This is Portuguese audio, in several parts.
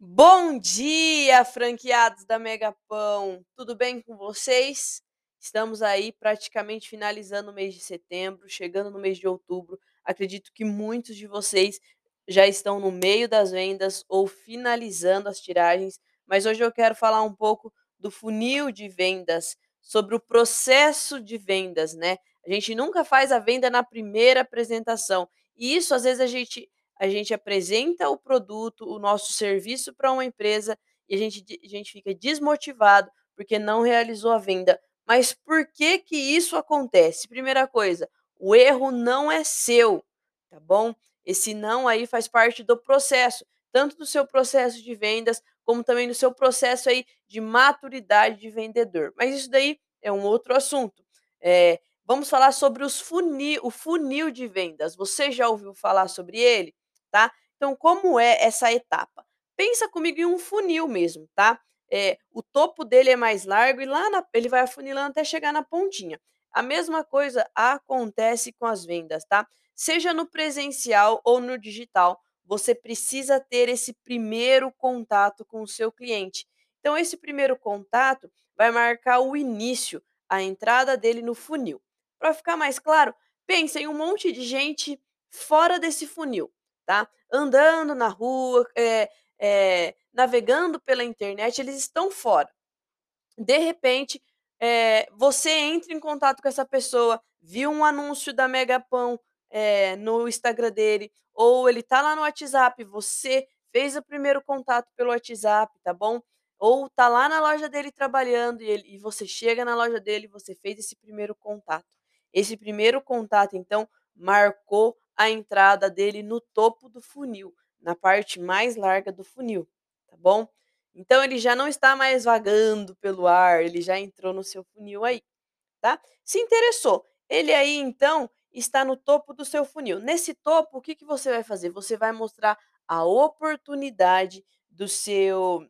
Bom dia, franqueados da Megapão! Tudo bem com vocês? Estamos aí praticamente finalizando o mês de setembro, chegando no mês de outubro. Acredito que muitos de vocês já estão no meio das vendas ou finalizando as tiragens, mas hoje eu quero falar um pouco do funil de vendas, sobre o processo de vendas, né? A gente nunca faz a venda na primeira apresentação. E isso, às vezes, a gente a gente apresenta o produto, o nosso serviço para uma empresa e a gente, a gente fica desmotivado porque não realizou a venda. Mas por que que isso acontece? Primeira coisa, o erro não é seu, tá bom? Esse não aí faz parte do processo, tanto do seu processo de vendas, como também do seu processo aí de maturidade de vendedor. Mas isso daí é um outro assunto. É, vamos falar sobre os funil, o funil de vendas. Você já ouviu falar sobre ele? Tá? Então, como é essa etapa? Pensa comigo em um funil mesmo, tá? É, o topo dele é mais largo e lá na, ele vai afunilando até chegar na pontinha. A mesma coisa acontece com as vendas, tá? Seja no presencial ou no digital, você precisa ter esse primeiro contato com o seu cliente. Então, esse primeiro contato vai marcar o início, a entrada dele no funil. Para ficar mais claro, pense em um monte de gente fora desse funil tá? Andando na rua, é, é, navegando pela internet, eles estão fora. De repente, é, você entra em contato com essa pessoa, viu um anúncio da Megapão é, no Instagram dele, ou ele tá lá no WhatsApp, você fez o primeiro contato pelo WhatsApp, tá bom? Ou tá lá na loja dele trabalhando e, ele, e você chega na loja dele você fez esse primeiro contato. Esse primeiro contato, então, marcou a entrada dele no topo do funil, na parte mais larga do funil, tá bom? Então ele já não está mais vagando pelo ar, ele já entrou no seu funil aí, tá? Se interessou, ele aí então está no topo do seu funil. Nesse topo, o que, que você vai fazer? Você vai mostrar a oportunidade do seu,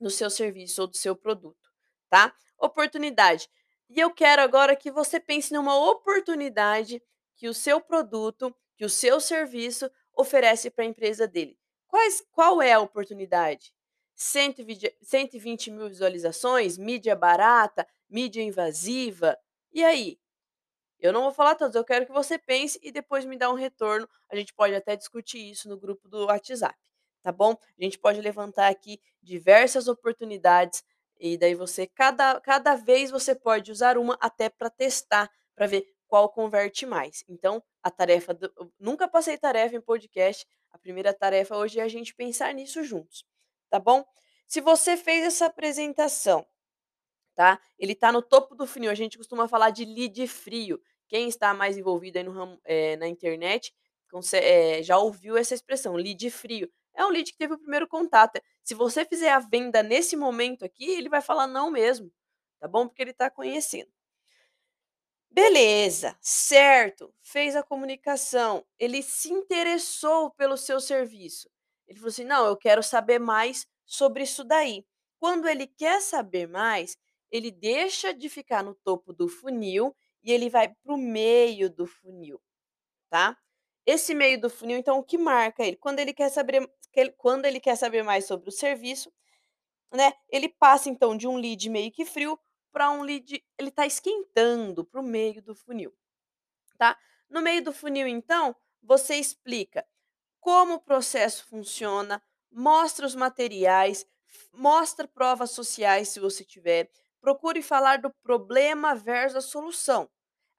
do seu serviço ou do seu produto, tá? Oportunidade. E eu quero agora que você pense numa oportunidade que o seu produto que o seu serviço oferece para a empresa dele. Quais, qual é a oportunidade? 120, 120 mil visualizações, mídia barata, mídia invasiva. E aí? Eu não vou falar todos, eu quero que você pense e depois me dá um retorno. A gente pode até discutir isso no grupo do WhatsApp, tá bom? A gente pode levantar aqui diversas oportunidades e daí você, cada, cada vez você pode usar uma até para testar, para ver qual converte mais. Então, a tarefa do, nunca passei tarefa em podcast. A primeira tarefa hoje é a gente pensar nisso juntos, tá bom? Se você fez essa apresentação, tá? Ele está no topo do funil. A gente costuma falar de lead frio. Quem está mais envolvido aí no ramo, é, na internet é, já ouviu essa expressão, lead frio. É um lead que teve o primeiro contato. Se você fizer a venda nesse momento aqui, ele vai falar não mesmo, tá bom? Porque ele está conhecendo. Beleza, certo, fez a comunicação, ele se interessou pelo seu serviço. Ele falou assim: não, eu quero saber mais sobre isso daí. Quando ele quer saber mais, ele deixa de ficar no topo do funil e ele vai para o meio do funil, tá? Esse meio do funil, então, o que marca ele? Quando ele quer saber, quando ele quer saber mais sobre o serviço, né? Ele passa então de um lead meio que frio para um lead, ele está esquentando para o meio do funil, tá? No meio do funil, então, você explica como o processo funciona, mostra os materiais, mostra provas sociais se você tiver, procure falar do problema versus a solução.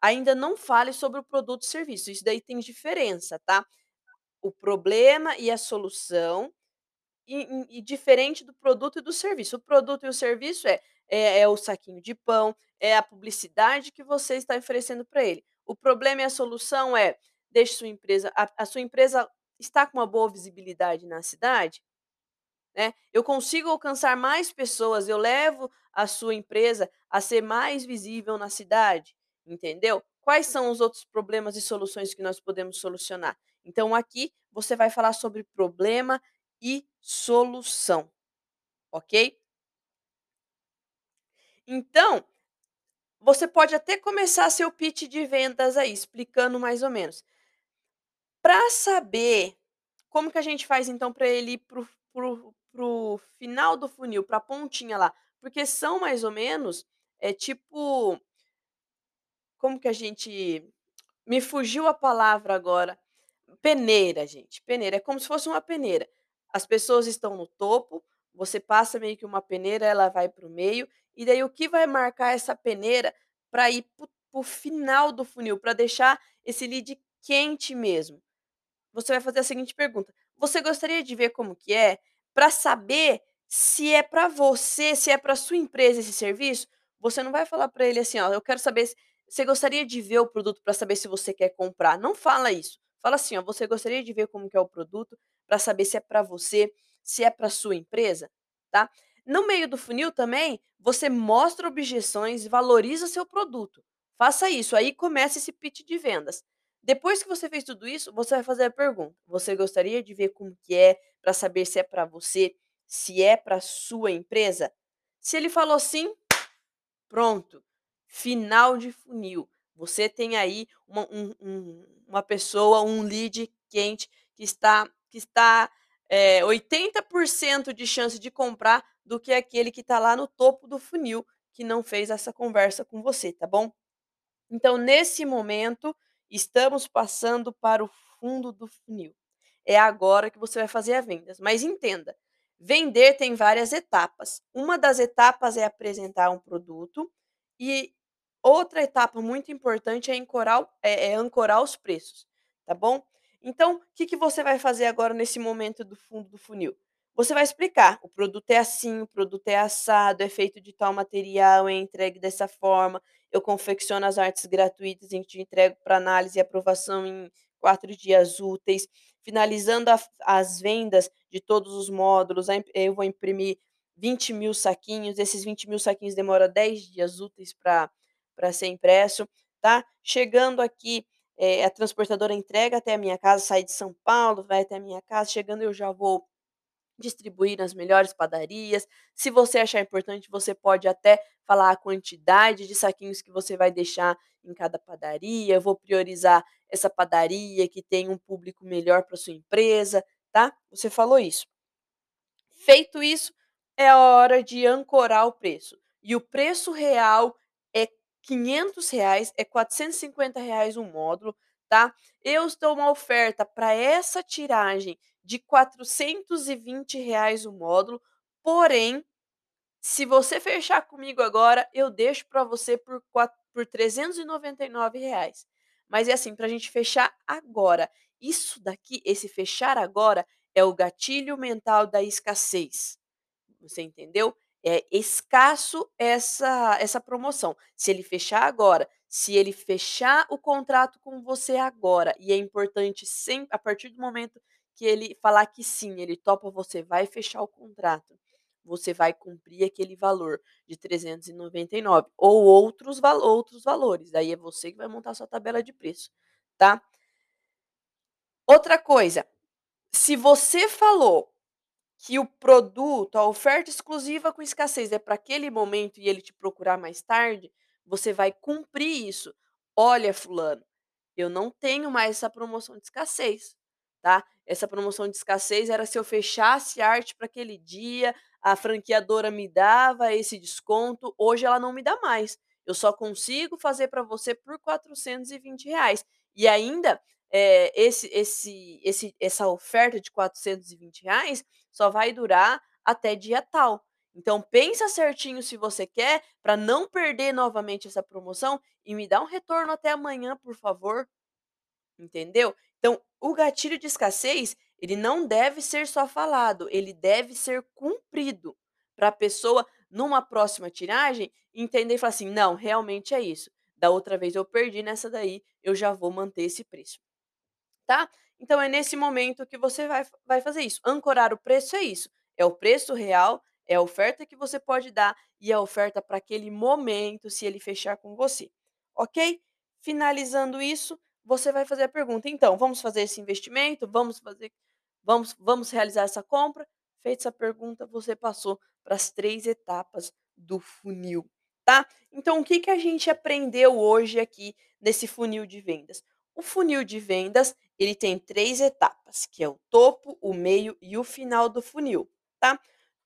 Ainda não fale sobre o produto e serviço, isso daí tem diferença, tá? O problema e a solução e, e, diferente do produto e do serviço. O produto e o serviço é é, é o saquinho de pão, é a publicidade que você está oferecendo para ele. O problema e a solução é: deixe sua empresa, a, a sua empresa está com uma boa visibilidade na cidade? Né? Eu consigo alcançar mais pessoas, eu levo a sua empresa a ser mais visível na cidade, entendeu? Quais são os outros problemas e soluções que nós podemos solucionar? Então, aqui você vai falar sobre problema e solução, ok? Então, você pode até começar seu pitch de vendas aí, explicando mais ou menos. Para saber como que a gente faz então para ele ir para para o final do funil, para a pontinha lá, porque são mais ou menos, é tipo como que a gente me fugiu a palavra agora. Peneira, gente, peneira, é como se fosse uma peneira. As pessoas estão no topo, você passa meio que uma peneira, ela vai para o meio, e daí o que vai marcar essa peneira para ir para o final do funil, para deixar esse lead quente mesmo? Você vai fazer a seguinte pergunta: "Você gostaria de ver como que é?" Para saber se é para você, se é para sua empresa esse serviço, você não vai falar para ele assim: "Ó, eu quero saber se você gostaria de ver o produto para saber se você quer comprar?" Não fala isso. Fala assim, ó: "Você gostaria de ver como que é o produto para saber se é para você, se é para sua empresa?" Tá? No meio do funil também, você mostra objeções valoriza seu produto. Faça isso, aí começa esse pitch de vendas. Depois que você fez tudo isso, você vai fazer a pergunta: "Você gostaria de ver como que é para saber se é para você, se é para sua empresa?" Se ele falou sim, pronto, final de funil. Você tem aí uma um um uma pessoa, um lead quente que está que está, eh, 80% de chance de comprar do que aquele que está lá no topo do funil, que não fez essa conversa com você, tá bom? Então, nesse momento, estamos passando para o fundo do funil. É agora que você vai fazer a vendas. Mas entenda, vender tem várias etapas. Uma das etapas é apresentar um produto e outra etapa muito importante é ancorar, é, é ancorar os preços, tá bom? Então, o que, que você vai fazer agora nesse momento do fundo do funil? Você vai explicar: o produto é assim, o produto é assado, é feito de tal material, é entregue dessa forma. Eu confecciono as artes gratuitas, a gente entrega para análise e aprovação em quatro dias úteis. Finalizando a, as vendas de todos os módulos, eu vou imprimir 20 mil saquinhos. Esses 20 mil saquinhos demoram 10 dias úteis para ser impresso. Tá? Chegando aqui, é, a transportadora entrega até a minha casa, sai de São Paulo, vai até a minha casa. Chegando, eu já vou distribuir nas melhores padarias. Se você achar importante, você pode até falar a quantidade de saquinhos que você vai deixar em cada padaria. Eu vou priorizar essa padaria que tem um público melhor para sua empresa, tá? Você falou isso. Feito isso, é a hora de ancorar o preço. E o preço real é 500 reais, é 450 reais um módulo, tá? Eu estou uma oferta para essa tiragem de 420 reais o módulo, porém, se você fechar comigo agora, eu deixo para você por, quatro, por 399 reais. Mas é assim, para a gente fechar agora. Isso daqui, esse fechar agora, é o gatilho mental da escassez. Você entendeu? É escasso essa, essa promoção. Se ele fechar agora, se ele fechar o contrato com você agora, e é importante sempre, a partir do momento que ele falar que sim, ele topa, você vai fechar o contrato. Você vai cumprir aquele valor de 399 ou outros, val outros valores. Aí é você que vai montar sua tabela de preço, tá? Outra coisa, se você falou que o produto, a oferta exclusiva com escassez é para aquele momento e ele te procurar mais tarde, você vai cumprir isso. Olha, fulano, eu não tenho mais essa promoção de escassez tá? Essa promoção de escassez era se eu fechasse arte para aquele dia, a franqueadora me dava esse desconto, hoje ela não me dá mais. Eu só consigo fazer para você por 420 reais. E ainda, é, esse, esse, esse, essa oferta de 420 reais só vai durar até dia tal. Então pensa certinho se você quer, para não perder novamente essa promoção e me dá um retorno até amanhã, por favor. Entendeu? O gatilho de escassez, ele não deve ser só falado, ele deve ser cumprido para a pessoa, numa próxima tiragem, entender e falar assim: não, realmente é isso. Da outra vez eu perdi, nessa daí eu já vou manter esse preço. Tá? Então, é nesse momento que você vai, vai fazer isso. Ancorar o preço é isso. É o preço real, é a oferta que você pode dar e a oferta para aquele momento, se ele fechar com você. Ok? Finalizando isso, você vai fazer a pergunta: "Então, vamos fazer esse investimento? Vamos fazer vamos vamos realizar essa compra?" Feita essa pergunta, você passou para as 3 etapas do funil, tá? Então o que que a gente aprendeu hoje aqui nesse funil de vendas? O funil de vendas, ele tem 3 etapas, que é o topo, o meio e o final do funil. tá.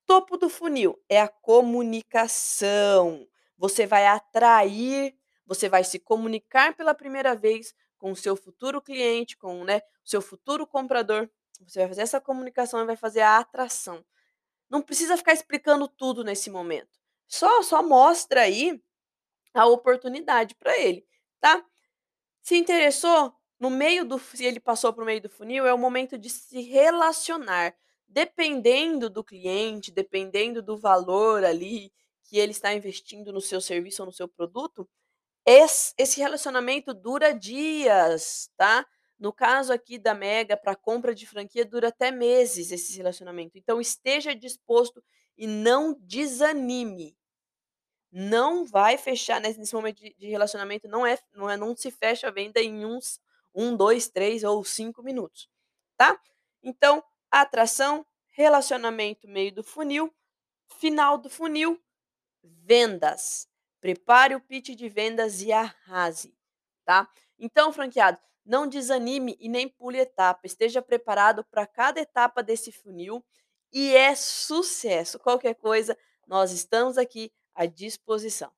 Topo do funil é a comunicação, você vai atrair, você vai se comunicar pela primeira vez com o seu futuro cliente, com, né, o seu futuro comprador, você vai fazer essa comunicação e vai fazer a atração. Não precisa ficar explicando tudo nesse momento, só só mostra aí a oportunidade para ele, tá. Se interessou, no meio do se ele passou para o meio do funil, é o momento de se relacionar. Dependendo do cliente, dependendo do valor ali que ele está investindo no seu serviço ou no seu produto, esse relacionamento dura dias, tá. No caso aqui da Mega, para compra de franquia, dura até meses esse relacionamento, então esteja disposto e não desanime. Não vai fechar nesse momento de de relacionamento, não é não é não se fecha a venda em uns 1, 2, 3 ou 5 minutos, tá. Então, atração, relacionamento, meio do funil, final do funil, vendas. Prepare o pitch de vendas e arrase, tá. Então franqueado, não desanime e nem pule etapa, esteja preparado para cada etapa desse funil, e é sucesso. Qualquer coisa, nós estamos aqui à disposição.